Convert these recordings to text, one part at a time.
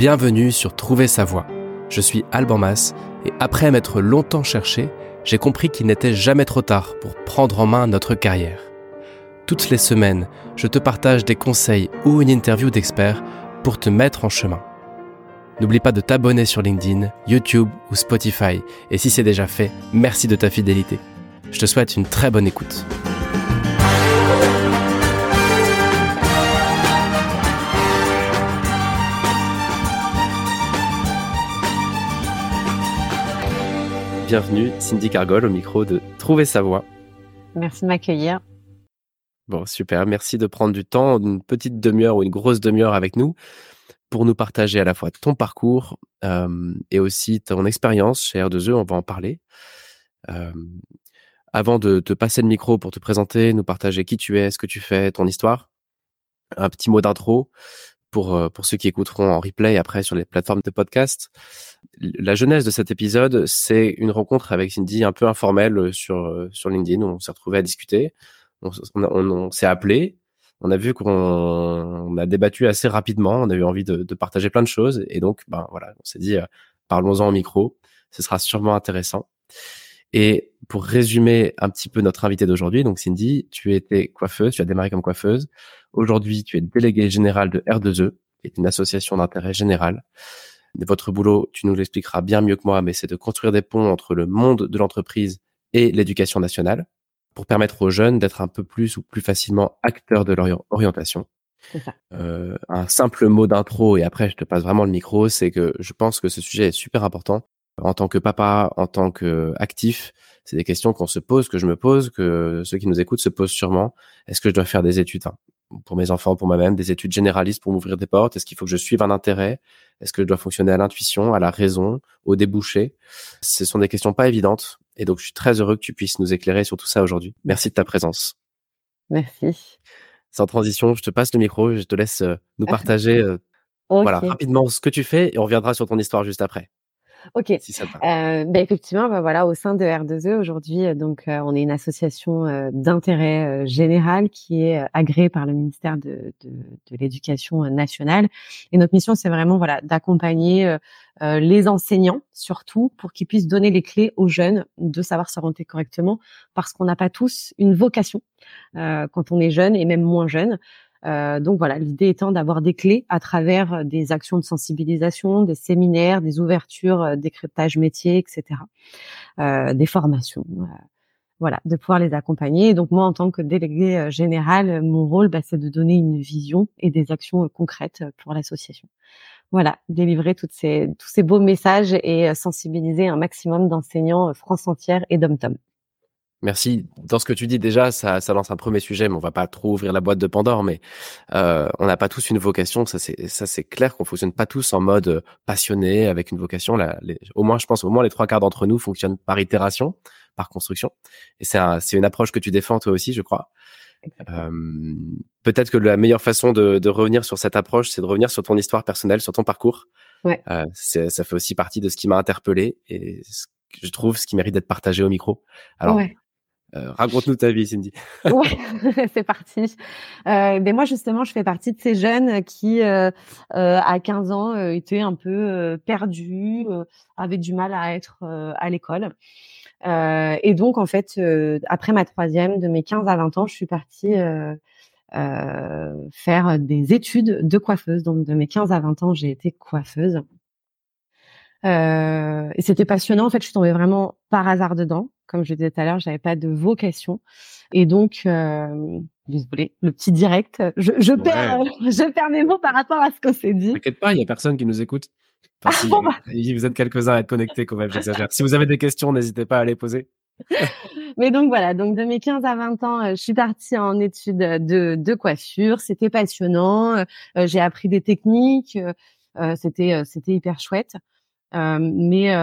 Bienvenue sur Trouver sa voie. Je suis Alban Mas et après m'être longtemps cherché, j'ai compris qu'il n'était jamais trop tard pour prendre en main notre carrière. Toutes les semaines, je te partage des conseils ou une interview d'experts pour te mettre en chemin. N'oublie pas de t'abonner sur LinkedIn, YouTube ou Spotify et si c'est déjà fait, merci de ta fidélité. Je te souhaite une très bonne écoute. Bienvenue Cindy Cargol au micro de Trouver sa voix. Merci de m'accueillir. Bon, super. Merci de prendre du temps, une petite demi-heure ou une grosse demi-heure avec nous pour nous partager à la fois ton parcours euh, et aussi ton expérience chez R2E. On va en parler. Euh, avant de te passer le micro pour te présenter, nous partager qui tu es, ce que tu fais, ton histoire, un petit mot d'intro pour, euh, pour ceux qui écouteront en replay après sur les plateformes de podcast. La jeunesse de cet épisode, c'est une rencontre avec Cindy un peu informelle euh, sur, euh, sur LinkedIn où on s'est retrouvé à discuter. On, on, s'est appelé. On a vu qu'on a débattu assez rapidement. On a eu envie de, de partager plein de choses. Et donc, ben voilà, on s'est dit, parlons-en au micro. Ce sera sûrement intéressant. Et pour résumer un petit peu notre invité d'aujourd'hui, donc Cindy, tu étais coiffeuse, tu as démarré comme coiffeuse. Aujourd'hui, tu es déléguée générale de R2E, qui est une association d'intérêt général. Votre boulot, tu nous l'expliqueras bien mieux que moi, mais c'est de construire des ponts entre le monde de l'entreprise et l'éducation nationale pour permettre aux jeunes d'être un peu plus ou plus facilement acteurs de leur orientation. Ça. Euh, un simple mot d'intro et après je te passe vraiment le micro, c'est que je pense que ce sujet est super important en tant que papa, en tant qu'actif, c'est des questions qu'on se pose, que je me pose, que ceux qui nous écoutent se posent sûrement. Est-ce que je dois faire des études? Pour mes enfants, pour moi-même, des études généralistes pour m'ouvrir des portes Est-ce qu'il faut que je suive un intérêt? Est-ce que je dois fonctionner à l'intuition, à la raison, au débouché? Ce sont des questions pas évidentes. Et donc, je suis très heureux que tu puisses nous éclairer sur tout ça aujourd'hui. Merci de ta présence. Merci. Sans transition, je te passe le micro, je te laisse euh, nous partager euh, voilà, rapidement ce que tu fais et on reviendra sur ton histoire juste après. Ok. Si ça euh, ben effectivement, ben voilà, au sein de R2E aujourd'hui, euh, donc euh, on est une association euh, d'intérêt général qui est agréée par le ministère de, de, de l'Éducation nationale. Et notre mission, c'est vraiment voilà d'accompagner les enseignants surtout pour qu'ils puissent donner les clés aux jeunes de savoir s'orienter correctement, parce qu'on n'a pas tous une vocation quand on est jeune et même moins jeune. Euh, donc voilà, l'idée étant d'avoir des clés à travers euh, des actions de sensibilisation, des séminaires, des ouvertures, euh, décryptage métier, etc., euh, des formations. voilà, de pouvoir les accompagner. donc moi, en tant que délégué général, mon rôle, bah, c'est de donner une vision et des actions concrètes pour l'association. Voilà, délivrer toutes ces, tous ces beaux messages et sensibiliser un maximum d'enseignants France entière et d'hommes-tom. Merci. Dans ce que tu dis déjà, ça, ça lance un premier sujet, mais on va pas trop ouvrir la boîte de Pandore. Mais euh, on n'a pas tous une vocation. Ça c'est ça c'est clair qu'on fonctionne pas tous en mode euh, passionné avec une vocation. Là, au moins, je pense au moins les trois quarts d'entre nous fonctionnent par itération, par construction. Et c'est c'est une approche que tu défends toi aussi, je crois. Euh, Peut-être que la meilleure façon de, de revenir sur cette approche, c'est de revenir sur ton histoire personnelle, sur ton parcours. Ouais. Euh, ça fait aussi partie de ce qui m'a interpellé et ce je trouve ce qui mérite d'être partagé au micro. Alors, ouais. Euh, raconte-nous ta vie, Cindy. ouais, c'est parti. Euh, ben moi, justement, je fais partie de ces jeunes qui, euh, à 15 ans, étaient un peu perdus, avaient du mal à être à l'école. et donc, en fait, après ma troisième, de mes 15 à 20 ans, je suis partie faire des études de coiffeuse. Donc, de mes 15 à 20 ans, j'ai été coiffeuse. Et c'était passionnant. En fait, je suis tombée vraiment par hasard dedans. Comme je disais tout à l'heure, j'avais pas de vocation. Et donc, euh, désolé, le petit direct, je, je perds, je perds mes mots par rapport à ce qu'on s'est dit. T'inquiète pas, il y a personne qui nous écoute. Enfin, si, bah. vous êtes quelques-uns à être connectés quand même, j'exagère. Si vous avez des questions, n'hésitez pas à les poser. Mais donc voilà, donc de mes 15 à 20 ans, euh, je suis partie en études de, de coiffure. C'était passionnant. Euh, j'ai appris des techniques. Euh, c'était c'était hyper chouette. Mais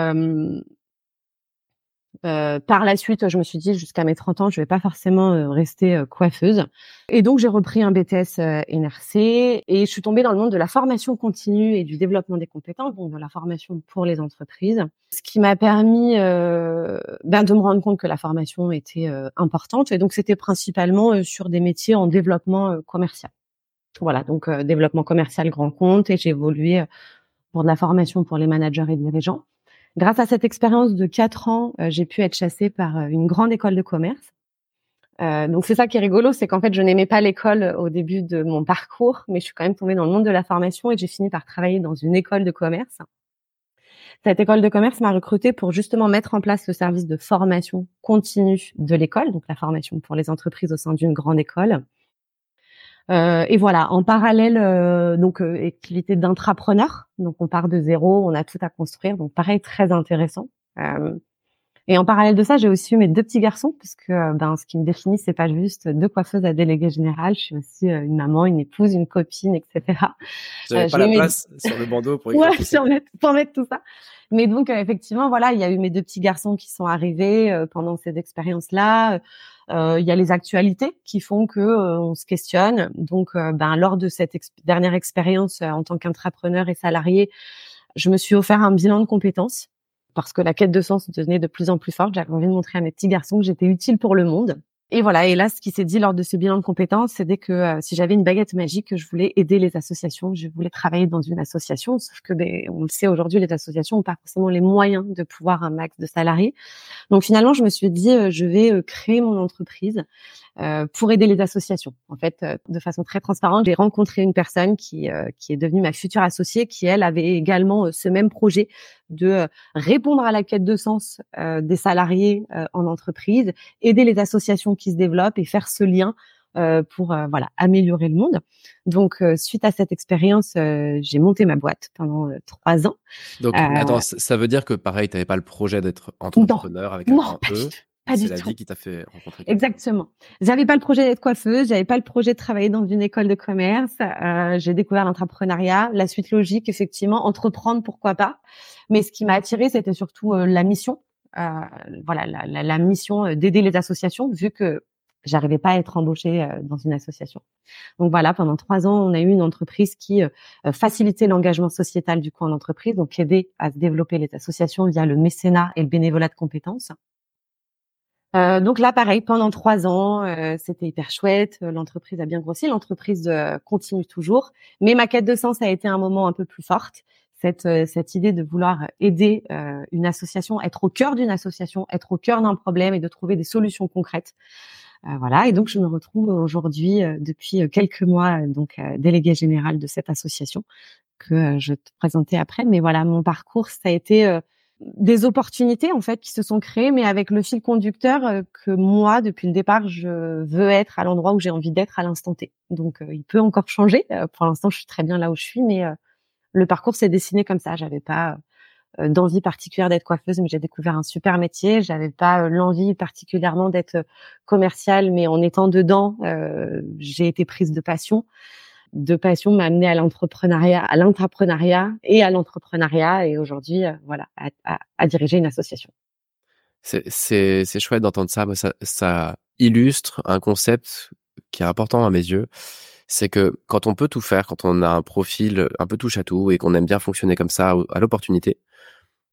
euh, euh, par la suite, je me suis dit jusqu'à mes 30 ans, je vais pas forcément rester coiffeuse. Et donc j'ai repris un BTS NRC et je suis tombée dans le monde de la formation continue et du développement des compétences, donc de la formation pour les entreprises. Ce qui m'a permis ben, de me rendre compte que la formation était importante et donc c'était principalement sur des métiers en développement commercial. Voilà, donc développement commercial grand compte et j'ai évolué pour de la formation pour les managers et dirigeants. Grâce à cette expérience de quatre ans, j'ai pu être chassée par une grande école de commerce. donc c'est ça qui est rigolo, c'est qu'en fait je n'aimais pas l'école au début de mon parcours, mais je suis quand même tombée dans le monde de la formation et j'ai fini par travailler dans une école de commerce. Cette école de commerce m'a recrutée pour justement mettre en place le service de formation continue de l'école, donc la formation pour les entreprises au sein d'une grande école. Euh, et voilà, en parallèle, euh, donc euh, activité d'intrapreneur. Donc on part de zéro, on a tout à construire. Donc pareil, très intéressant. Euh, et en parallèle de ça, j'ai aussi eu mes deux petits garçons, puisque euh, ben, ce qui me définit, c'est pas juste deux coiffeuses à déléguer général. Je suis aussi euh, une maman, une épouse, une copine, etc. J'avais pas la place sur le bandeau pour, ouais, pour mettre tout ça. Mais donc effectivement, voilà, il y a eu mes deux petits garçons qui sont arrivés pendant ces expériences-là. Il y a les actualités qui font que on se questionne. Donc, ben lors de cette dernière expérience en tant qu'entrepreneur et salarié, je me suis offert un bilan de compétences parce que la quête de sens devenait de plus en plus forte. J'avais envie de montrer à mes petits garçons que j'étais utile pour le monde. Et voilà, et là, ce qui s'est dit lors de ce bilan de compétences, c'était que euh, si j'avais une baguette magique, je voulais aider les associations, je voulais travailler dans une association, sauf que, ben, on le sait aujourd'hui, les associations n'ont pas forcément les moyens de pouvoir un max de salariés. Donc finalement, je me suis dit, euh, je vais euh, créer mon entreprise pour aider les associations. En fait, euh, de façon très transparente, j'ai rencontré une personne qui euh, qui est devenue ma future associée, qui elle avait également ce même projet de répondre à la quête de sens des salariés en entreprise, aider les associations qui se développent et faire ce lien pour voilà améliorer le monde. Donc suite à cette expérience, j'ai monté ma boîte pendant trois ans. Donc attends, ça veut dire que pareil, tu n'avais pas le projet d'être entrepreneur avec un non, E. Pas du la vie qui t'a fait rencontrer. Exactement. J'avais pas le projet d'être coiffeuse, j'avais pas le projet de travailler dans une école de commerce. Euh, j'ai découvert l'entrepreneuriat, la suite logique, effectivement, entreprendre, pourquoi pas. Mais ce qui m'a attiré, c'était surtout euh, la mission. Euh, voilà, la, la, la mission euh, d'aider les associations, vu que j'arrivais pas à être embauchée euh, dans une association. Donc voilà, pendant trois ans, on a eu une entreprise qui facilitait l'engagement sociétal du coup en entreprise, donc aidait à développer les associations via le mécénat et le bénévolat de compétences. Euh, donc là, pareil, pendant trois ans, euh, c'était hyper chouette. Euh, l'entreprise a bien grossi, l'entreprise continue toujours. Mais ma quête de sens a été un moment un peu plus forte. Cette, cette idée de vouloir aider une association, être au cœur d'une association, être au cœur d'un problème et de trouver des solutions concrètes. voilà. Et donc, je me retrouve aujourd'hui, depuis quelques mois, donc déléguée générale de cette association que je te présentais après. Mais voilà, mon parcours, ça a été des opportunités en fait qui se sont créées, mais avec le fil conducteur euh, que moi, depuis le départ, je veux être à l'endroit où j'ai envie d'être à l'instant T. Donc, euh, il peut encore changer. Euh, pour l'instant, je suis très bien là où je suis, mais le parcours s'est dessiné comme ça. J'avais pas d'envie particulière d'être coiffeuse, mais j'ai découvert un super métier. J'avais pas l'envie particulièrement d'être commerciale, mais en étant dedans, j'ai été prise de passion de passion m'a amené à l'entrepreneuriat, à l'entrepreneuriat et à l'entrepreneuriat et aujourd'hui, euh, voilà, à, diriger une association. C'est chouette d'entendre ça. ça. Ça illustre un concept qui est important à mes yeux. C'est que quand on peut tout faire, quand on a un profil un peu touche à tout et qu'on aime bien fonctionner comme ça à l'opportunité,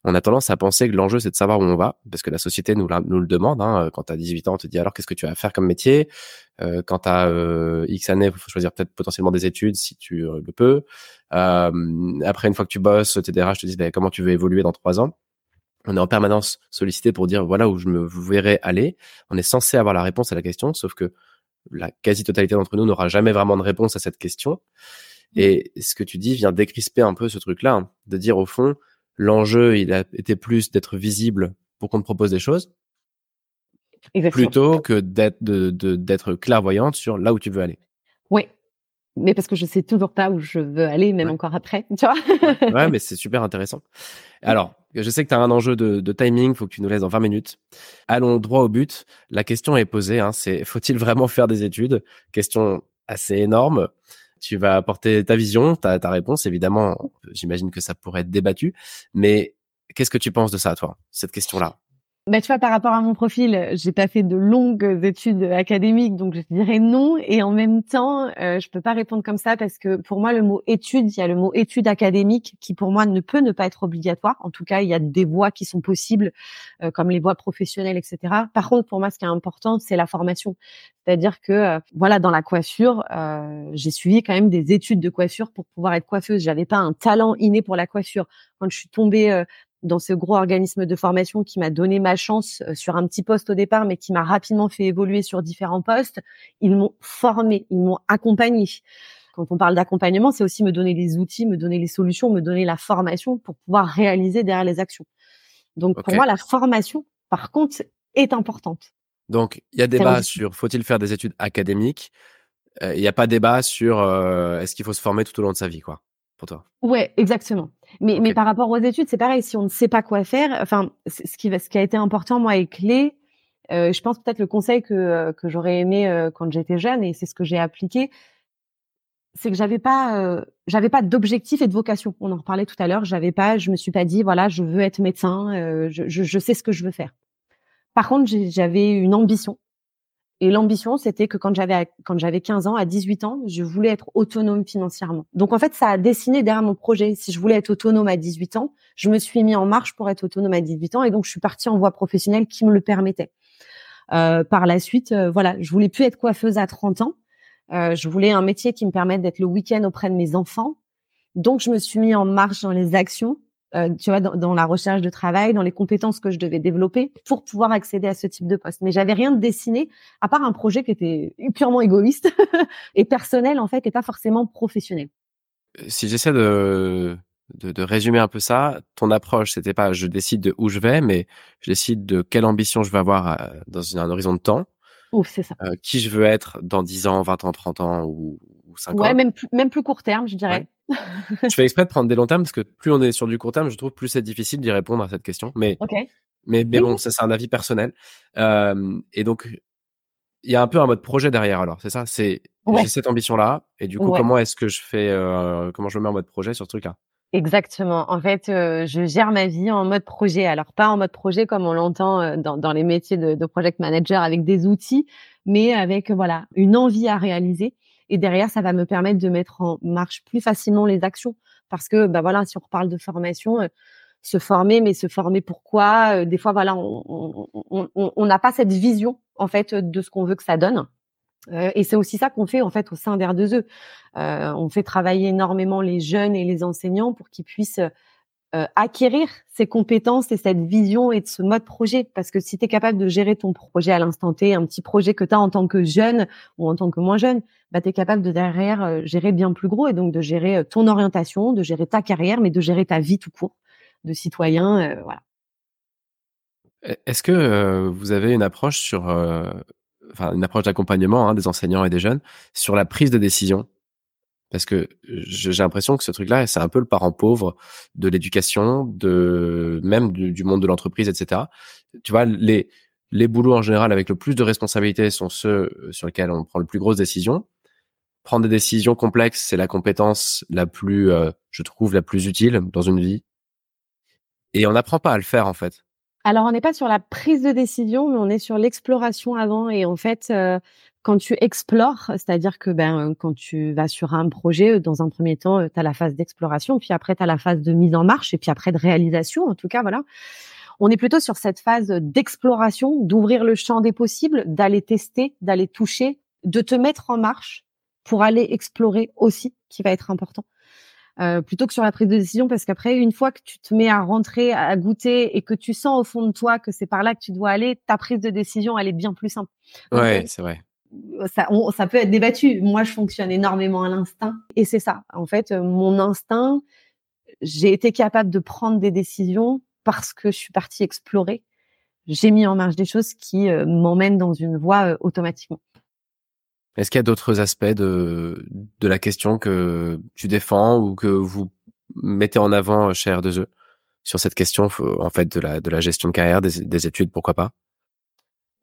on a tendance à penser que l'enjeu, c'est de savoir où on va, parce que la société nous, nous le demande. Hein. Quand tu as 18 ans, on te dit alors qu'est-ce que tu vas faire comme métier? Euh, Quand tu as euh, X années, il faut choisir peut-être potentiellement des études si tu euh, le peux. Euh, après, une fois que tu bosses, tes DRH te disent ben, comment tu veux évoluer dans trois ans? On est en permanence sollicité pour dire voilà où je me verrai aller. On est censé avoir la réponse à la question, sauf que la quasi-totalité d'entre nous n'aura jamais vraiment de réponse à cette question. Et ce que tu dis vient décrisper un peu ce truc-là, hein, de dire au fond, l'enjeu, il a été plus d'être visible pour qu'on te propose des choses, plutôt que d'être de, clairvoyante sur là où tu veux aller. Oui, mais parce que je sais toujours pas où je veux aller, même encore après, tu vois. ouais, mais c'est super intéressant. Alors, je sais que tu as un enjeu de, de timing, faut que tu nous laisses dans 20 minutes. Allons droit au but. La question est posée, hein, c'est faut-il vraiment faire des études? Question assez énorme tu vas apporter ta vision, ta, ta réponse. Évidemment, j'imagine que ça pourrait être débattu, mais qu'est-ce que tu penses de ça, toi, cette question-là? Bah, tu vois, par rapport à mon profil, j'ai pas fait de longues études académiques, donc je dirais non. Et en même temps, euh, je peux pas répondre comme ça parce que pour moi, le mot étude, il y a le mot étude académique qui pour moi ne peut ne pas être obligatoire. En tout cas, il y a des voies qui sont possibles, euh, comme les voies professionnelles, etc. Par contre, pour moi, ce qui est important, c'est la formation. C'est-à-dire que, euh, voilà, dans la coiffure, euh, j'ai suivi quand même des études de coiffure pour pouvoir être coiffeuse. J'avais pas un talent inné pour la coiffure. Quand je suis tombée dans ce gros organisme de formation qui m'a donné ma chance euh, sur un petit poste au départ, mais qui m'a rapidement fait évoluer sur différents postes. Ils m'ont formé, ils m'ont accompagné. Quand on parle d'accompagnement, c'est aussi me donner les outils, me donner les solutions, me donner la formation pour pouvoir réaliser derrière les actions. Donc pour moi, la formation, par contre, est importante. Donc il y a débat sur faut-il faire des études académiques. Euh, il n'y a pas débat sur euh, est-ce qu'il faut se former tout au long de sa vie, quoi pour toi? Ouais, exactement. Mais, mais par rapport aux études, c'est pareil. Si on ne sait pas quoi faire, enfin, ce qui, ce qui a été important, moi, et clé, euh, je pense peut-être le conseil que, euh, que j'aurais aimé euh, quand j'étais jeune, et c'est ce que j'ai appliqué, c'est que j'avais pas, euh, j'avais pas d'objectif et de vocation. On en reparlait tout à l'heure. J'avais pas, je me suis pas dit, voilà, je veux être médecin, euh, je, je, je sais ce que je veux faire. Par contre, j'avais une ambition et l'ambition, c'était que quand j'avais quand j'avais 15 ans, à 18 ans, je voulais être autonome financièrement. Donc en fait, ça a dessiné derrière mon projet. Si je voulais être autonome à 18 ans, je me suis mis en marche pour être autonome à 18 ans, et donc je suis partie en voie professionnelle qui me le permettait. Euh, par la suite, euh, voilà, je voulais plus être coiffeuse à 30 ans. Euh, je voulais un métier qui me permette d'être le week-end auprès de mes enfants. Donc je me suis mis en marche dans les actions euh, tu vois, dans, la recherche de travail, dans les compétences que je devais développer pour pouvoir accéder à ce type de poste. Mais j'avais rien de dessiné à part un projet qui était purement égoïste et personnel en fait, et pas forcément professionnel. Euh, si j'essaie de, de, résumer un peu ça, ton approche, c'était pas je décide de où je vais, mais je décide de quelle ambition je vais avoir euh, dans un horizon de temps. Ouf, c'est ça. qui je veux être dans 10 ans, 20 ans, 30 ans ou, ou 5 ans. Ouais, même plus, même plus court terme, je dirais je fais exprès de prendre des longs termes parce que plus on est sur du court terme, je trouve plus c'est difficile d'y répondre à cette question. Mais, mais, mais bon, ça c'est un avis personnel. Euh, et donc, il y a un peu un mode projet derrière alors, c'est ça? C'est j'ai cette ambition-là et du coup, comment est-ce que je fais, euh, comment je me mets en mode projet sur ce truc-là? Exactement. En fait, euh, je gère ma vie en mode projet. Alors pas en mode projet comme on l'entend dans, dans les métiers de, de project manager avec des outils, mais avec voilà une envie à réaliser et derrière, ça va me permettre de mettre en marche plus facilement les actions. Parce que, bah voilà, si on reparle de formation, euh, se former, mais se former pourquoi euh, Des fois, voilà, on n'a pas cette vision en fait de ce qu'on veut que ça donne. Euh, et c'est aussi ça qu'on fait en fait au sein d'R2E. on fait travailler énormément les jeunes et les enseignants pour qu'ils puissent euh, acquérir ces compétences et cette vision et de ce mode projet. Parce que si tu es capable de gérer ton projet à l'instant T, un petit projet que tu as en tant que jeune ou en tant que moins jeune, bah, tu es capable de derrière euh, gérer bien plus gros et donc de gérer euh, ton orientation, de gérer ta carrière, mais de gérer ta vie tout court de citoyen. voilà. Est-ce que vous avez une approche sur, enfin une approche d'accompagnement hein, des enseignants et des jeunes sur la prise de décision parce que j'ai l'impression que ce truc-là, c'est un peu le parent pauvre de l'éducation, de même du, monde de l'entreprise, etc. Tu vois, les les boulots en général avec le plus de responsabilités sont ceux euh, sur lesquels on prend le plus grosses décisions. Prendre des décisions complexes, c'est la compétence la plus, euh, je trouve, la plus utile dans une vie. Et on n'apprend pas à le faire en fait. Alors, on n'est pas sur la prise de décision, mais on est sur l'exploration avant. Et en fait, euh, quand tu explores, c'est-à-dire que ben, quand tu vas sur un projet, dans un premier temps, tu as la phase d'exploration, puis après, tu as la phase de mise en marche, et puis après de réalisation, en tout cas, voilà. On est plutôt sur cette phase d'exploration, d'ouvrir le champ des possibles, d'aller tester, d'aller toucher, de te mettre en marche pour aller explorer aussi, qui va être important. Euh, plutôt que sur la prise de décision parce qu'après une fois que tu te mets à rentrer à goûter et que tu sens au fond de toi que c'est par là que tu dois aller ta prise de décision elle est bien plus simple ouais c'est vrai ça, ça peut être débattu. Moi je fonctionne énormément à l'instinct. Et c'est ça. En fait euh, mon instinct j'ai été capable de prendre des décisions parce que je suis partie explorer. J'ai mis en marche des choses qui euh, m'emmènent dans une voie automatiquement. Est-ce qu'il y a d'autres aspects de, la question que tu défends ou que vous mettez en avant chez R2E sur cette question en fait de la, gestion de carrière, des études, pourquoi pas?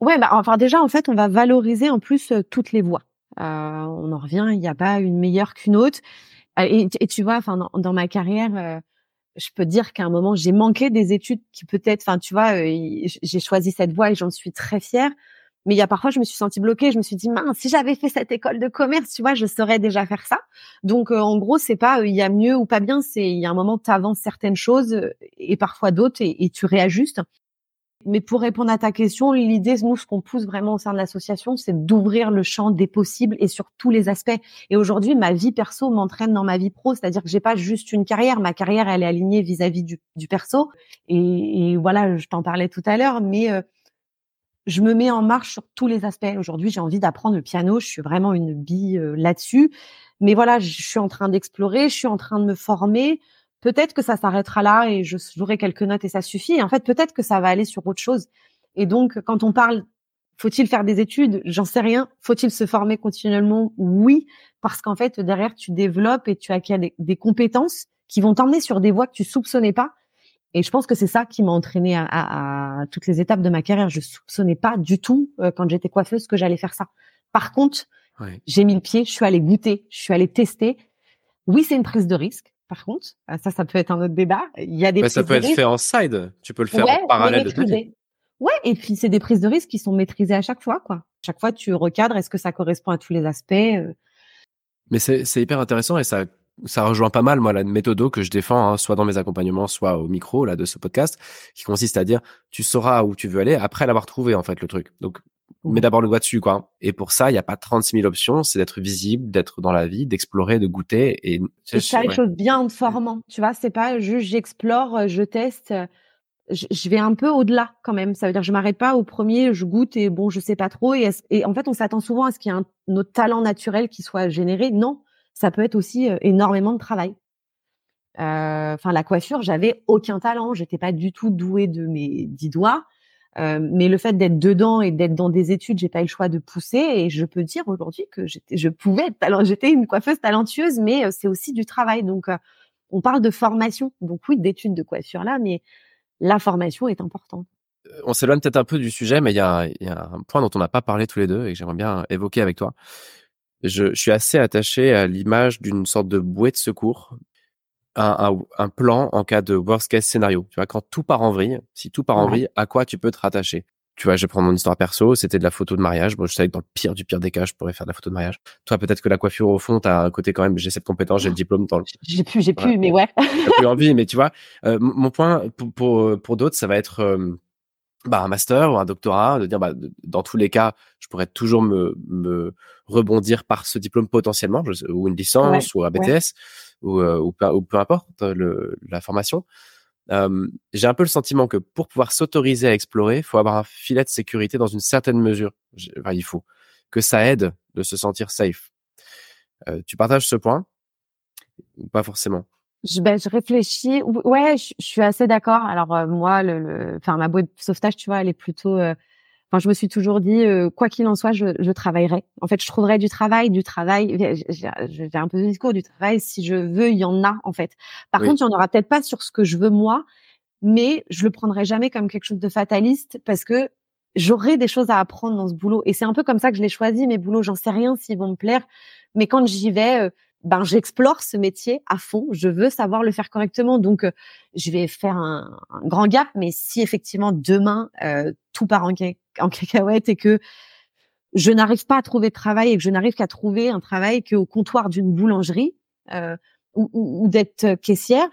Ouais, bah, enfin déjà en fait on va valoriser en plus euh, toutes les voies. Euh, on en revient, il n'y a pas une meilleure qu'une autre. Euh, et, tu vois, enfin dans, ma carrière, je peux dire qu'à un moment, j'ai manqué des études qui peut-être, enfin, tu vois, euh, j'ai choisi cette voie et j'en suis très fière. Mais il y a parfois, je me suis sentie bloquée. Je me suis dit, mince, si j'avais fait cette école de commerce, tu vois, je saurais déjà faire ça. Donc, euh, en gros, c'est pas il y a mieux ou pas bien. C'est il y a un moment, tu avances certaines choses et parfois d'autres et, tu réajustes. Mais pour répondre à ta question, l'idée, nous, ce qu'on pousse vraiment au sein de l'association, c'est d'ouvrir le champ des possibles et sur tous les aspects. Et aujourd'hui, ma vie perso m'entraîne dans ma vie pro, c'est-à-dire que j'ai pas juste une carrière. Ma carrière, elle est alignée vis-à-vis du, du, perso. Et, et, voilà, je t'en parlais tout à l'heure, mais euh, je me mets en marche sur tous les aspects. Aujourd'hui, j'ai envie d'apprendre le piano. Je suis vraiment une bille euh, là-dessus. Mais voilà, je suis en train d'explorer, je suis en train de me former peut-être que ça s'arrêtera là et je jouerai quelques notes et ça suffit. Et en fait, peut-être que ça va aller sur autre chose. Et donc, quand on parle, faut-il faire des études? J'en sais rien. Faut-il se former continuellement? Oui, parce qu'en fait, derrière, tu développes et tu acquiers des, des compétences qui vont t'emmener sur des voies que tu soupçonnais pas. Et je pense que c'est ça qui m'a entraîné à, à, à, toutes les étapes de ma carrière. Je soupçonnais pas du tout euh, quand j'étais coiffeuse que j'allais faire ça. Par contre, j'ai mis le pied, je suis allée goûter, je suis allée tester. Oui, c'est une prise de risque par contre. Ah, ça, ça peut être un autre débat. Il y a des. ça peut être fait en side. Tu peux le faire en parallèle de ta Ouais, et puis c'est des prises de risque qui sont maîtrisées à chaque fois, quoi. Chaque fois, tu recadres. Est-ce que ça correspond à tous les aspects euh? Mais c'est hyper intéressant et ça ça rejoint pas mal moi la méthode que je défends, hein, soit dans mes accompagnements, soit au micro là de ce podcast, qui consiste à dire tu sauras où tu veux aller après l'avoir trouvé en fait le truc. Donc mets d'abord le doigt dessus, quoi. Et pour ça, il n'y a pas 36 000 options. C'est d'être visible, d'être dans la vie, d'explorer, de goûter. Et, c'est faire les choses bien en te formant. Tu vois, c'est pas juste j'explore, euh, je teste. Euh, je, vais un peu au-delà quand même. Ça veut dire je m'arrête pas au premier, je goûte et bon, je sais pas trop. Et, et en fait, on s'attend souvent à ce qu'il y ait un, notre talent naturel qui soit généré. Non, ça peut être aussi euh, énormément de travail. Enfin, la coiffure, j'avais aucun talent. J'étais pas du tout douée de mes dix doigts. Euh, mais le fait d'être dedans et d'être dans des études, j'ai pas eu le choix de pousser et je peux dire aujourd'hui que je pouvais être j'étais une coiffeuse talentueuse, mais euh, c'est aussi du travail. Donc, euh, on parle de formation, donc oui, d'études de coiffure là, mais la formation est importante. On s'éloigne peut-être un peu du sujet, mais il y a, y a, un point dont on n'a pas parlé tous les deux et que j'aimerais bien évoquer avec toi. Je, je suis assez attaché à l'image d'une sorte de bouée de secours un, un, plan en cas de worst case scénario. Tu vois, quand tout part en vrille, si tout part en vrille, à quoi tu peux te rattacher? Tu vois, je prends mon histoire perso, c'était de la photo de mariage. Bon, je savais que dans le pire du pire des cas, je pourrais faire de la photo de mariage. Toi, peut-être que la coiffure, au fond, t'as un côté quand même, j'ai cette compétence, j'ai le diplôme dans le... J'ai plus, j'ai plus, mais ouais. J'ai plus envie, mais tu vois, euh, mon point, pour, pour, pour d'autres, ça va être... Euh, bah, un master ou un doctorat, de dire bah, dans tous les cas, je pourrais toujours me, me rebondir par ce diplôme potentiellement, ou une licence ou un BTS ou, euh, ou, peu importe euh, le, la formation. Euh, j'ai un peu le sentiment que pour pouvoir s'autoriser à explorer, il faut avoir un filet de sécurité dans une certaine mesure. Enfin, il faut que ça aide de se sentir safe. Euh, tu partages ce point? Ou pas forcément? Je, ben, je réfléchis. Ouais, je, suis assez d'accord. Alors euh, moi, le, enfin ma boîte de sauvetage, tu vois, elle est plutôt Enfin, je me suis toujours dit, euh, quoi qu'il en soit, je, je, travaillerai. En fait, je trouverai du travail, du travail. J'ai un peu de discours du travail. Si je veux, il y en a en fait. Par contre, il n'y en aura peut-être pas sur ce que je veux moi, mais je le prendrai jamais comme quelque chose de fataliste parce que j'aurai des choses à apprendre dans ce boulot. Et c'est un peu comme ça que je l'ai choisi. Mes boulots, j'en sais rien s'ils vont me plaire, mais quand j'y vais, euh, ben j'explore ce métier à fond. Je veux savoir le faire correctement, donc euh, je vais faire un, grand gap. Mais si effectivement demain euh, tout part en, en cacahuète et que je n'arrive pas à trouver de travail et que je n'arrive qu'à trouver un travail qu'au comptoir d'une boulangerie euh, ou, ou, ou d'être caissière,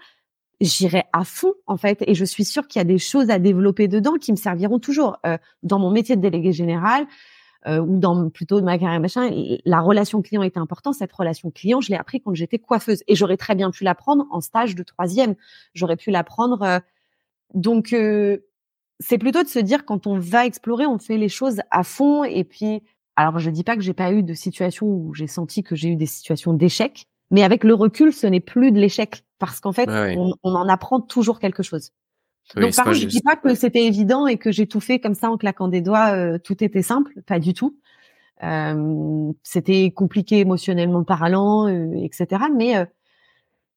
j'irai à fond en fait. Et je suis sûre qu'il y a des choses à développer dedans qui me serviront toujours euh, dans mon métier de délégué général euh, ou dans plutôt de ma carrière machin, la relation client était importante. Cette relation client, je l'ai appris quand j'étais coiffeuse et j'aurais très bien pu l'apprendre en stage de troisième. J'aurais pu l'apprendre. Euh, donc euh, c'est plutôt de se dire quand on va explorer, on fait les choses à fond et puis. Alors je dis pas que j'ai pas eu de situation où j'ai senti que j'ai eu des situations d'échec, mais avec le recul, ce n'est plus de l'échec parce qu'en fait, on, on en apprend toujours quelque chose. Donc, par contre, je dis pas que c'était évident et que j'ai tout fait comme ça en claquant des doigts, euh, tout était simple, pas du tout. Euh, c'était compliqué émotionnellement parlant, euh, etc. Mais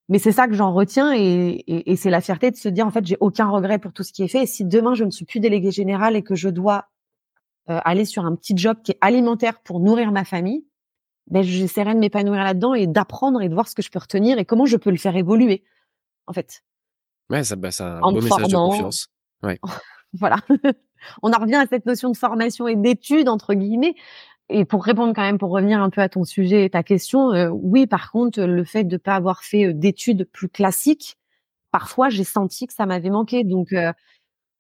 mais c'est ça que j'en retiens et, et, et c'est la fierté de se dire en fait j'ai aucun regret pour tout ce qui est fait. Et si demain je ne suis plus délégué général et que je dois aller sur un petit job qui est alimentaire pour nourrir ma famille, ben j'essaierai de m'épanouir là-dedans et d'apprendre et de voir ce que je peux retenir et comment je peux le faire évoluer. En fait, Ouais, ça, bah, c'est un beau message de confiance. Ouais. voilà. On en revient à cette notion de formation et d'études entre guillemets. Et pour répondre quand même, pour revenir un peu à ton sujet et ta question, euh, oui, par contre, le fait de pas avoir fait euh, d'études plus classiques, parfois j'ai senti que ça m'avait manqué. Donc euh,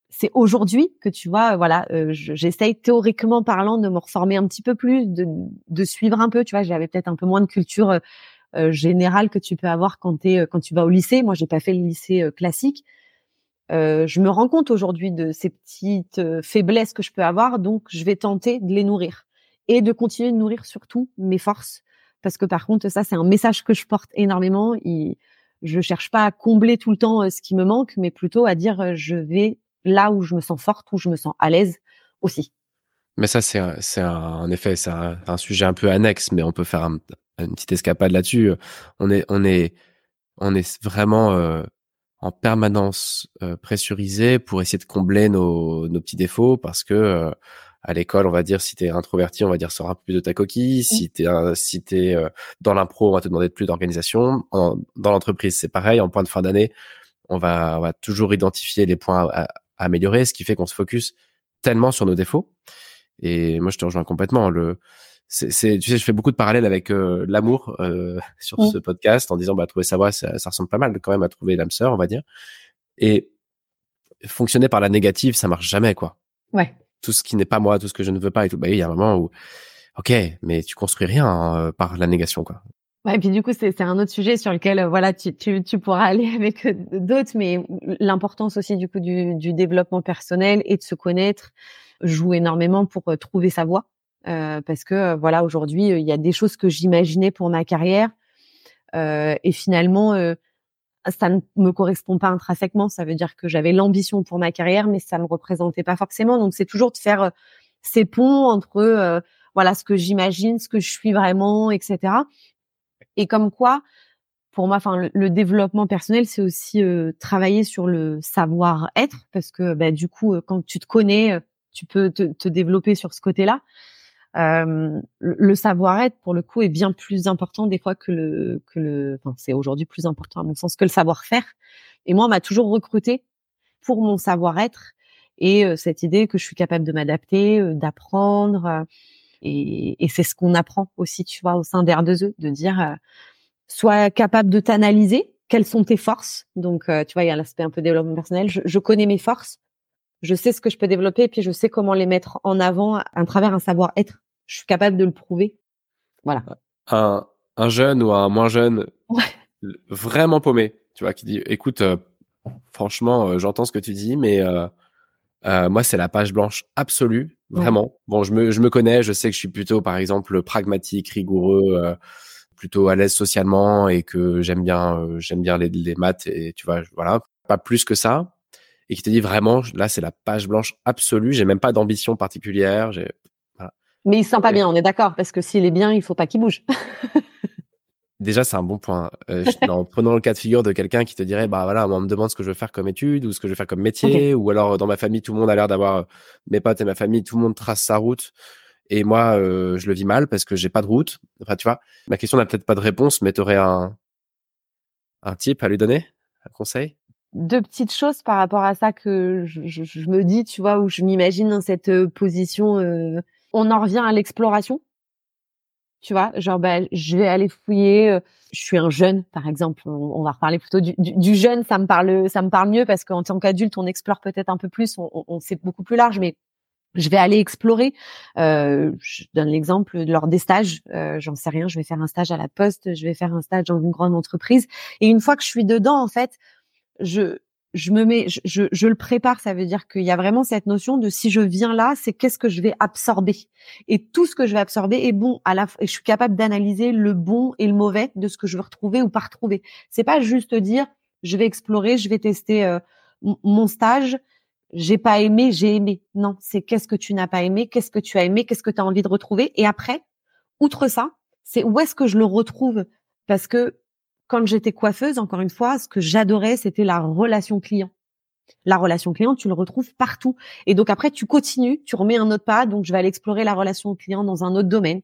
c'est aujourd'hui que tu vois, voilà, j'essaye théoriquement parlant de me reformer un petit peu plus, de, de suivre un peu. Tu vois, j'avais peut-être un peu moins de culture générale que tu peux avoir quand es, quand tu vas au lycée. Moi, j'ai pas fait le lycée classique. je me rends compte aujourd'hui de ces petites faiblesses que je peux avoir, donc je vais tenter de les nourrir et de continuer de nourrir surtout mes forces. Parce que par contre, ça, c'est un message que je porte énormément. Je je cherche pas à combler tout le temps euh, ce qui me manque, mais plutôt à dire euh, je vais là où je me sens forte, où je me sens à l'aise aussi. Mais ça, c'est, c'est en effet, c'est un, sujet un peu annexe, mais on peut faire une petite escapade là-dessus. On est, on est, on est vraiment euh, en permanence pressurisé pour essayer de combler nos, nos petits défauts parce que à l'école, on va dire si tu es introverti, on va dire sors un peu plus de ta coquille. Mmh. Si tu es si t'es euh, dans l'impro, on va te demander de plus d'organisation. Dans l'entreprise, c'est pareil. En point de fin d'année, on va, on va toujours identifier les points à, améliorer, ce qui fait qu'on se focus tellement sur nos défauts. Et moi, je te rejoins complètement. Le, c'est, tu sais, je fais beaucoup de parallèles avec euh, l'amour euh, sur mmh. ce podcast en disant, bah, trouver sa voix, ça, ça, ressemble pas mal quand même à trouver l'âme sœur, on va dire. Et fonctionner par la négative, ça marche jamais, quoi. Ouais tout ce qui n'est pas moi, tout ce que je ne veux pas et tout. Bah, il y a un moment où, ok, mais tu construis rien hein, par la négation, quoi. Ouais, et puis du coup, c'est un autre sujet sur lequel, euh, voilà, tu, tu, tu pourras aller avec euh, d'autres, mais l'importance aussi du coup du, du, développement personnel et de se connaître joue énormément pour euh, trouver sa voie. Euh, parce que voilà, aujourd'hui, il y a des choses que j'imaginais pour ma carrière euh, et finalement, ça ne me correspond pas intrinsèquement. Ça veut dire que j'avais l'ambition pour ma carrière, mais ça ne me représentait pas forcément. Donc c'est toujours de faire euh, ces ponts entre euh, voilà ce que j'imagine, ce que je suis vraiment, etc. Et comme quoi, pour moi, enfin le, développement personnel, c'est aussi euh, travailler sur le savoir-être, parce que bah, du coup, quand tu te connais, tu peux te développer sur ce côté-là. Euh, le savoir-être, pour le coup, est bien plus important des fois que le que le. Enfin, c'est aujourd'hui plus important à mon sens que le savoir-faire. Et moi, on m'a toujours recruté pour mon savoir-être et euh, cette idée que je suis capable de m'adapter, euh, d'apprendre. et, et c'est ce qu'on apprend aussi, tu vois, au sein d'R2E, de dire sois capable de t'analyser. Quelles sont tes forces Donc, tu vois, il y a l'aspect un peu développement personnel. Je, je connais mes forces je sais ce que je peux développer et puis je sais comment les mettre en avant à travers un savoir-être je suis capable de le prouver. Voilà. Un, un jeune ou un moins jeune, vraiment paumé, tu vois, qui dit, écoute, euh, franchement, euh, j'entends ce que tu dis, mais euh, moi, c'est la page blanche absolue, vraiment. Bon, je me, je me connais, je sais que je suis plutôt, par exemple, pragmatique, rigoureux, plutôt à l'aise socialement et que j'aime bien, j'aime bien les, les maths et tu vois, voilà, pas plus que ça. Et qui te dit vraiment, là, c'est la page blanche absolue. J'ai même pas d'ambition particulière. J'ai mais il se sent pas bien, on est d'accord, parce que s'il est bien, il faut pas qu'il bouge. Déjà, c'est un bon point. Euh, en prenant le cas de figure de quelqu'un qui te dirait, bah voilà, on me demande ce que je veux faire comme étude ou ce que je veux faire comme métier, ou alors dans ma famille, tout le monde a l'air d'avoir euh, mes potes et ma famille, tout le monde trace sa route. Et moi, euh, je le vis mal parce que j'ai pas de route. Enfin, tu vois, ma question n'a peut-être pas de réponse, mais tu aurais un, un type à lui donner, un conseil? Deux petites choses par rapport à ça que je, je, me dis, tu vois, où je m'imagine dans cette position euh, on en revient à l'exploration? Tu vois, genre, bah, je vais aller fouiller. Je suis un jeune, par exemple. On, va reparler plutôt du, du, jeune. Ça me parle, ça me parle mieux parce qu'en tant qu'adulte, on explore peut-être un peu plus. On, on, c'est beaucoup plus large, mais je vais aller explorer. Euh, je donne l'exemple lors des stages. Euh, J'en sais rien. Je vais faire un stage à la poste. Je vais faire un stage dans une grande entreprise. Et une fois que je suis dedans, en fait, je je me mets, je, le prépare. Ça veut dire qu'il y a vraiment cette notion de si je viens là, c'est qu'est-ce que je vais absorber. Et tout ce que je vais absorber est bon à la et je suis capable d'analyser le bon et le mauvais de ce que je veux retrouver ou pas retrouver. C'est pas juste dire je vais explorer, je vais tester euh, mon stage. J'ai pas aimé, j'ai aimé. Non, c'est qu'est-ce que tu n'as pas aimé, qu'est-ce que tu as aimé, qu'est-ce que tu as envie de retrouver. Et après, outre ça, c'est où est-ce que je le retrouve? Parce que quand j'étais coiffeuse, encore une fois, ce que j'adorais, c'était la relation client. La relation client, tu le retrouves partout. Et donc après, tu continues, tu remets un autre pas. Donc je vais aller explorer la relation client dans un autre domaine.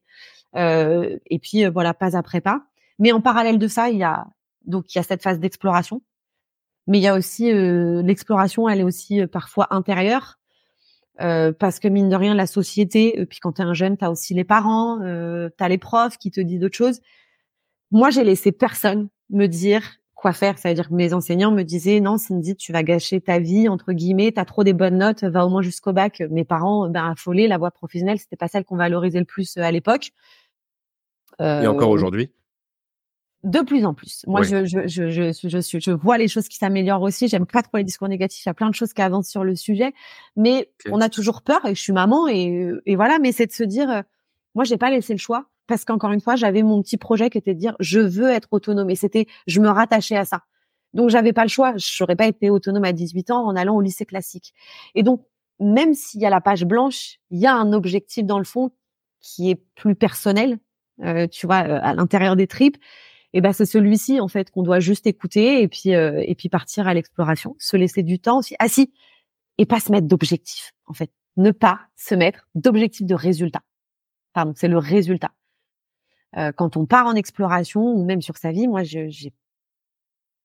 Euh, et puis euh, voilà, pas après pas. Mais en parallèle de ça, il y a donc il y a cette phase d'exploration. mais il y a aussi l'exploration, elle est aussi parfois intérieure. parce que mine de rien, la société, puis quand tu es un jeune, tu as aussi les parents, euh, tu as les profs qui te disent d'autres choses. Moi, j'ai laissé personne me dire quoi faire. Ça veut dire que mes enseignants me disaient non, Cindy, tu vas gâcher ta vie entre guillemets. T'as trop des bonnes notes, va au moins jusqu'au bac. Mes parents, ben affolés, la voie professionnelle, c'était pas celle qu'on valorisait le plus euh, à l'époque. Euh, Et encore aujourd'hui? De plus en plus. Moi, je, je, je, je, je, je, vois les choses qui s'améliorent aussi. J'aime pas trop les discours négatifs. Il y a plein de choses qui avancent sur le sujet, mais on a toujours peur. Et je suis maman et, et voilà. Mais c'est de se dire, euh, moi, j'ai pas laissé le choix parce qu'encore une fois, j'avais mon petit projet qui était de dire je veux être autonome et c'était je me rattachais à ça. Donc j'avais pas le choix, je n'aurais pas été autonome à 18 ans en allant au lycée classique. Et donc même s'il y a la page blanche, il y a un objectif dans le fond qui est plus personnel, euh, tu vois, euh, à l'intérieur des tripes. Et ben c'est celui-ci en fait qu'on doit juste écouter et puis euh, et puis partir à l'exploration, se laisser du temps aussi. Si, et pas se mettre d'objectifs en fait, ne pas se mettre d'objectifs de résultat. Pardon, c'est le résultat. Euh, quand on part en exploration ou même sur sa vie, moi, j'ai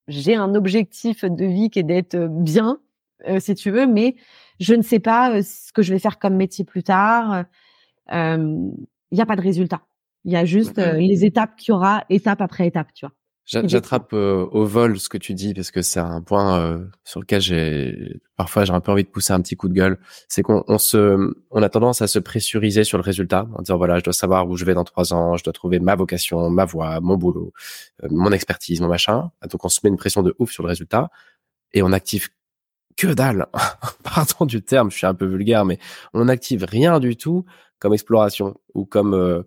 j'ai un objectif de vie qui est d'être bien, euh, si tu veux, mais je ne sais pas ce que je vais faire comme métier plus tard. Il n'y a pas de résultat. Il y a juste les étapes qu'il y aura, étape après étape, tu vois. J'attrape euh, au vol ce que tu dis parce que c'est un point euh, sur lequel j'ai parfois j'ai un peu envie de pousser un petit coup de gueule. C'est qu'on on se, on a tendance à se pressuriser sur le résultat en disant voilà je dois savoir où je vais dans trois ans, je dois trouver ma vocation, ma voie, mon boulot, euh, mon expertise, mon machin. Donc on se met une pression de ouf sur le résultat et on active que dalle. Pardon du terme, je suis un peu vulgaire, mais on n'active rien du tout comme exploration ou comme euh,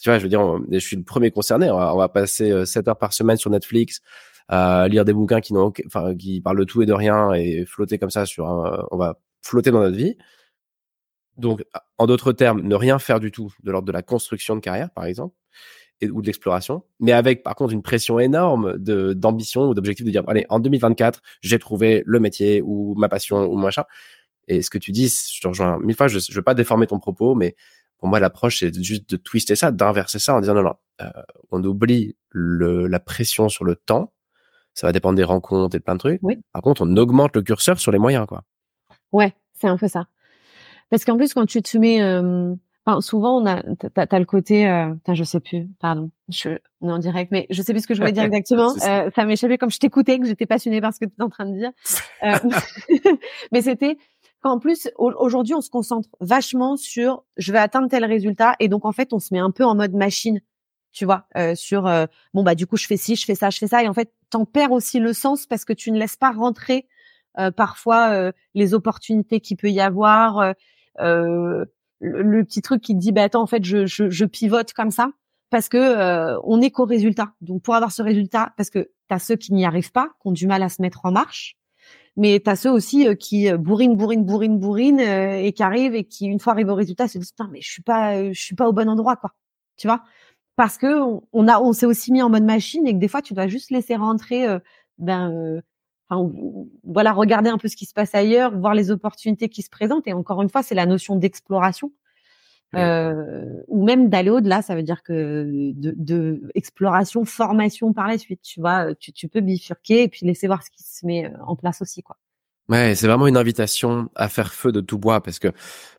tu vois je veux dire je suis le premier concerné. On va, passer 7 euh, heures par semaine sur Netflix à lire des bouquins qui n'ont enfin qui parlent de tout et de rien et flotter comme ça sur on va flotter dans notre vie. Donc en d'autres termes ne rien faire du tout de l'ordre de la construction de carrière par exemple et, ou de l'exploration mais avec par contre une pression énorme de d'ambition ou d'objectif de dire allez en 2024 j'ai trouvé le métier ou ma passion ou machin et ce que tu dis, je te rejoins mille fois, je ne veux pas déformer ton propos, mais pour moi, l'approche, c'est juste de twister ça, d'inverser ça en disant non, non, euh, on oublie le, la pression sur le temps. Ça va dépendre des rencontres et de plein de trucs. Oui. Par contre, on augmente le curseur sur les moyens, quoi. Ouais, c'est un peu ça. Parce qu'en plus, quand tu te mets, euh, enfin, souvent, on a, t'as, as le côté, euh, je sais plus, pardon, je, on est en direct, mais je sais plus ce que je voulais dire exactement. euh, ça m'échappait comme je t'écoutais, que j'étais passionnée par ce que tu es en train de dire. Euh, mais c'était, en plus, aujourd'hui, on se concentre vachement sur je vais atteindre tel résultat et donc en fait, on se met un peu en mode machine, tu vois, euh, sur euh, bon bah du coup je fais ci, je fais ça, je fais ça et en fait, t'en perds aussi le sens parce que tu ne laisses pas rentrer euh, parfois les opportunités qu'il peut y avoir, le, petit truc qui te dit bah attends en fait je, je, pivote comme ça parce que on est qu'au résultat. Donc pour avoir ce résultat, parce que tu as ceux qui n'y arrivent pas, qui ont du mal à se mettre en marche mais tu as ceux aussi euh, qui euh, bourrinent, bourrinent, bourrinent, bourrinent euh, et qui arrivent et qui une fois arrivent au résultat se disent putain mais je suis pas, je suis pas au bon endroit quoi, tu vois? Parce que on a, on s'est aussi mis en mode machine et que des fois tu dois juste laisser rentrer, ben Enfin, voilà, regarder un peu ce qui se passe ailleurs, voir les opportunités qui se présentent. Et encore une fois, c'est la notion d'exploration euh, ou même d'aller au-delà. Ça veut dire que de, de, exploration, formation par la suite. Tu vois, tu, tu peux bifurquer et puis laisser voir ce qui se met euh, en place aussi, quoi. Ouais, c'est vraiment une invitation à faire feu de tout bois parce que,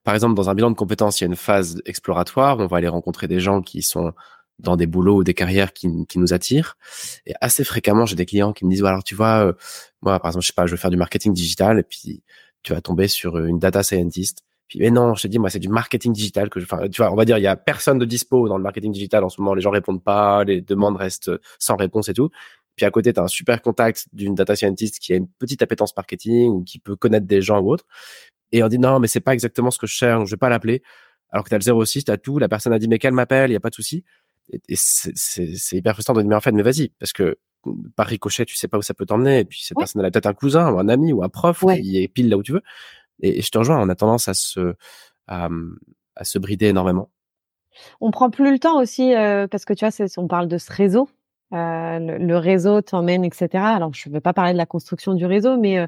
par exemple, dans un bilan de compétences, il y a une phase exploratoire. On va aller rencontrer des gens qui sont dans des boulots ou des carrières qui, qui nous attirent. Et assez fréquemment, j'ai des clients qui me disent, alors tu vois, euh, moi, par exemple, je sais pas, je veux faire du marketing digital et puis tu vas tomber sur une data scientist puis, mais non, je te dis, moi, c'est du marketing digital que je, enfin, tu vois, on va dire, il y a personne de dispo dans le marketing digital en ce moment. Les gens répondent pas, les demandes restent sans réponse et tout. Puis à côté, tu as un super contact d'une data scientist qui a une petite appétence marketing ou qui peut connaître des gens ou autre. Et on dit, non, mais c'est pas exactement ce que je cherche, je vais pas l'appeler. Alors que tu as le 06, tu as tout. La personne a dit, mais qu'elle m'appelle, il y a pas de souci. Et, c'est hyper frustrant de dire, mais en fait, mais vas-y, parce que par ricochet, tu sais pas où ça peut t'emmener. Et puis cette personne, elle a peut-être un cousin ou un ami ou un prof qui est pile là où tu veux. Et, je te rejoins, on a tendance à se, à, à se brider énormément. On prend plus le temps aussi euh, parce que tu vois, on parle de ce réseau. Euh, le, réseau t'emmène, etc. Alors, je ne vais pas parler de la construction du réseau, mais euh,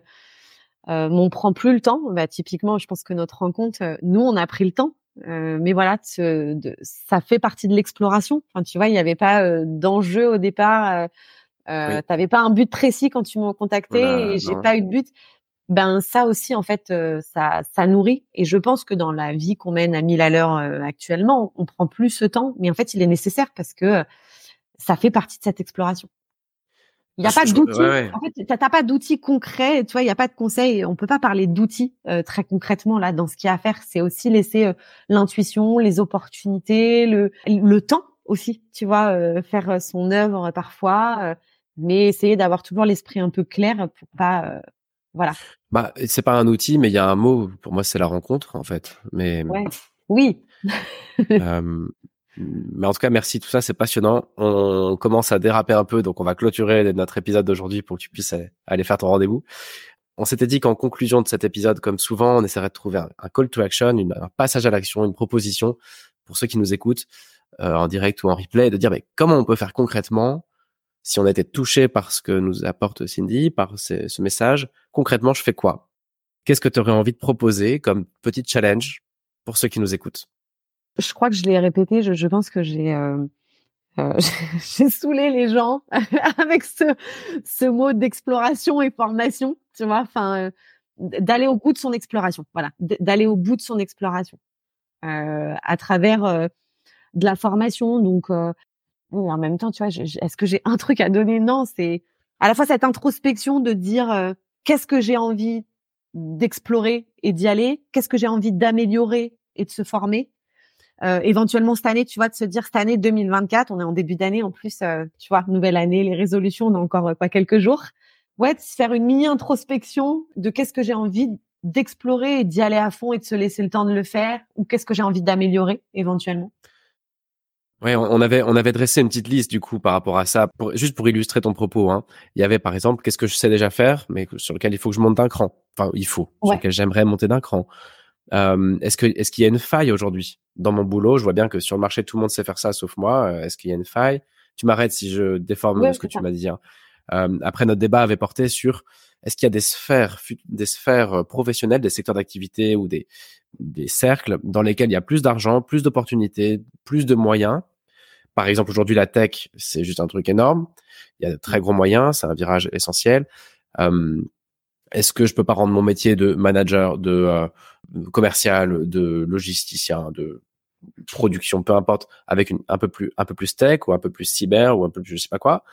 on prend plus le temps. Bah, typiquement, je pense que notre rencontre, nous, on a pris le temps. Euh, mais voilà, de, ça fait partie de l'exploration. Enfin, tu vois, il n'y avait pas d'enjeu au départ Euh, T'avais pas un but précis quand tu m'as contacté et j'ai pas eu de but. Ben ça aussi en fait euh, ça ça nourrit et je pense que dans la vie qu'on mène à 1000 à l'heure euh, actuellement, on prend plus ce temps, mais en fait il est nécessaire parce que ça fait partie de cette exploration. Il n'y a pas d'outils. En fait, t'as pas d'outils concrets. Tu vois, il n'y a pas de conseils. On peut pas parler d'outils euh, très concrètement là dans ce qu'il y a à faire. C'est aussi laisser euh, l'intuition, les opportunités, le le temps aussi. Tu vois, euh, faire son œuvre parfois, mais essayer d'avoir toujours l'esprit un peu clair pour pas, voilà. Bah, c'est pas un outil, mais il y a un mot. Pour moi, c'est la rencontre en fait. Mais ouais. oui. Mais en tout cas, merci. Tout ça, c'est passionnant. On commence à déraper un peu, donc on va clôturer notre épisode d'aujourd'hui pour que tu puisses aller faire ton rendez-vous. On s'était dit qu'en conclusion de cet épisode, comme souvent, on essaierait de trouver un, call to action, un passage à l'action, une proposition pour ceux qui nous écoutent euh, en direct ou en replay, de dire mais comment on peut faire concrètement si on a été touché par ce que nous apporte Cindy, par ce, ce message. Concrètement, je fais quoi? Qu'est-ce que tu aurais envie de proposer comme petit challenge pour ceux qui nous écoutent? Je crois que je l'ai répété. Je, je, pense que j'ai euh, euh, j'ai saoulé les gens avec ce ce mot d'exploration et formation. Tu vois, enfin, euh, d'aller au bout de son exploration. Voilà, d'aller au bout de son exploration euh, à travers euh, de la formation. Donc, en même temps, tu vois, est-ce que j'ai un truc à donner? Non, c'est à la fois cette introspection de dire qu'est-ce que j'ai envie d'explorer et d'y aller, qu'est-ce que j'ai envie d'améliorer et de se former euh, éventuellement cette année, tu vois, de se dire cette année 2024, on est en début d'année en plus, euh, tu vois, nouvelle année, les résolutions, on a encore euh, pas quelques jours. Ouais, de se faire une mini introspection de qu'est-ce que j'ai envie d'explorer et d'y aller à fond et de se laisser le temps de le faire ou qu'est-ce que j'ai envie d'améliorer éventuellement. Ouais, on avait on avait dressé une petite liste du coup par rapport à ça, pour, juste pour illustrer ton propos. Hein. Il y avait par exemple qu'est-ce que je sais déjà faire, mais sur lequel il faut que je monte d'un cran. Enfin, il faut sur lequel j'aimerais monter d'un cran. Euh, est-ce que est-ce qu'il y a une faille aujourd'hui? Dans mon boulot Je vois bien que sur le marché tout le monde sait faire ça sauf moi. Euh, est-ce qu'il y a une faille? Tu m'arrêtes si je déforme ce que tu m'as dit. Hein. Euh, après notre débat avait porté sur est-ce qu'il y a des sphères des sphères euh, professionnelles, des secteurs d'activité ou des des cercles dans lesquels il y a plus d'argent, plus d'opportunités, plus de moyens? Par exemple aujourd'hui la tech c'est juste un truc énorme. Il y a de très gros moyens, c'est un virage essentiel. Euh, est-ce que je peux pas rendre mon métier de manager, de euh, commercial, de logisticien, de production, peu importe, avec une, un peu plus un peu plus tech ou un peu plus cyber ou un peu plus je sais pas quoi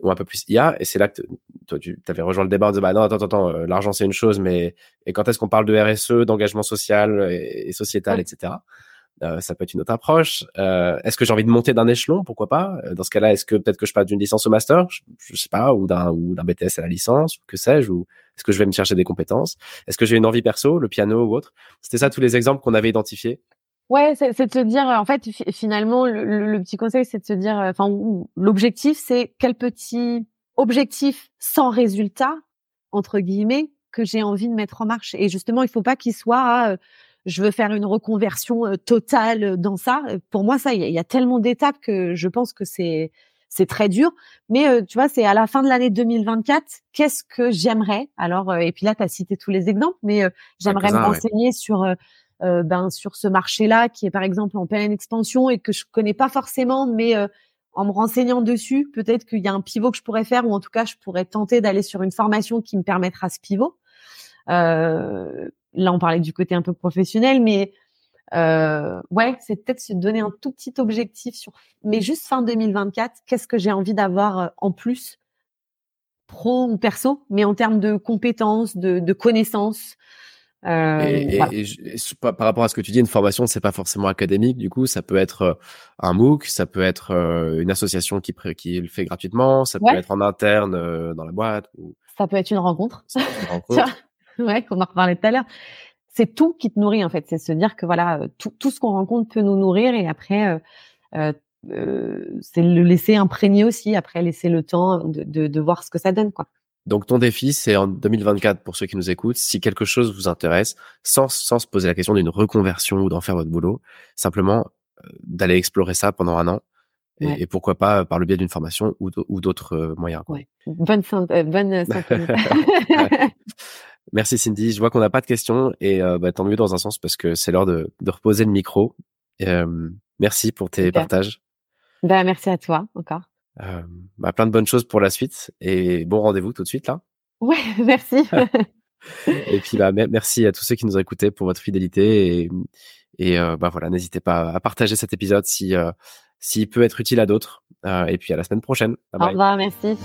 ou un peu plus IA et c'est là que toi tu avais rejoint le débat de bah non attends attends euh, l'argent c'est une chose mais et quand est-ce qu'on parle de RSE d'engagement social et, sociétal etc euh, ça peut être une autre approche. Euh, est-ce que j'ai envie de monter d'un échelon? Pourquoi pas? Euh, Dans ce cas-là, est-ce que peut-être que je passe d'une licence au master? Je, je, sais pas, ou d'un ou d'un BTS à la licence, que sais-je Ou est-ce que je vais me chercher des compétences? Est-ce que j'ai une envie perso, le piano ou autre? C'était ça tous les exemples qu'on avait identifiés. Ouais, c'est de se dire, en fait, finalement, le, le petit conseil, c'est de se dire, enfin, l'objectif, c'est quel petit objectif sans résultat, entre guillemets, que j'ai envie de mettre en marche. Et justement, il faut pas qu'il soit je veux faire une reconversion euh, totale dans ça. Pour moi, ça, il y, a tellement d'étapes que je pense que c'est c'est très dur. Mais euh, tu vois, c'est à la fin de l'année 2024, qu'est-ce que j'aimerais? Alors, euh, et puis là, tu as cité tous les exemples, mais j'aimerais me renseigner sur ben sur ce marché-là qui est par exemple en pleine expansion et que je connais pas forcément, mais en me renseignant dessus, peut-être qu'il y a un pivot que je pourrais faire ou en tout cas, je pourrais tenter d'aller sur une formation qui me permettra ce pivot. Euh, là, on parlait du côté un peu professionnel, mais euh, ouais, c'est peut-être se donner un tout petit objectif sur, mais juste fin 2024, qu'est-ce que j'ai envie d'avoir euh, en plus, pro ou perso, mais en termes de compétences, de, de connaissances. Euh, et, par rapport à ce que tu dis, une formation, c'est pas forcément académique. Du coup, ça peut être un MOOC, ça peut être une association qui, qui le fait gratuitement, ça peut être en interne dans la boîte. Ou... Ça peut être une rencontre. Une rencontre. ouais, qu'on en reparlait tout à l'heure. C'est tout qui te nourrit en fait. C'est se dire que voilà, euh, tout, tout ce qu'on rencontre peut nous nourrir et après, euh, euh, c'est le laisser imprégner aussi. Après, laisser le temps de, de, de voir ce que ça donne, quoi. Donc ton défi, c'est en 2024 pour ceux qui nous écoutent, si quelque chose vous intéresse, sans, sans se poser la question d'une reconversion ou d'en faire votre boulot, simplement d'aller explorer ça pendant un an. Et, et, pourquoi pas par le biais d'une formation ou d'autres moyens. Quoi. Ouais. Bonne, bonne Merci Cindy. Je vois qu'on n'a pas de questions et euh, bah, tant mieux dans un sens parce que c'est l'heure de, de, reposer le micro. Euh, merci pour tes partages. Ben, merci à toi encore. bah, plein de bonnes choses pour la suite et bon rendez-vous tout de suite là. Ouais, merci. et puis bah merci à tous ceux qui nous ont écoutés pour votre fidélité et, et bah voilà, n'hésitez pas à partager cet épisode si s'il peut être utile à d'autres. et puis à la semaine prochaine. Au revoir, merci.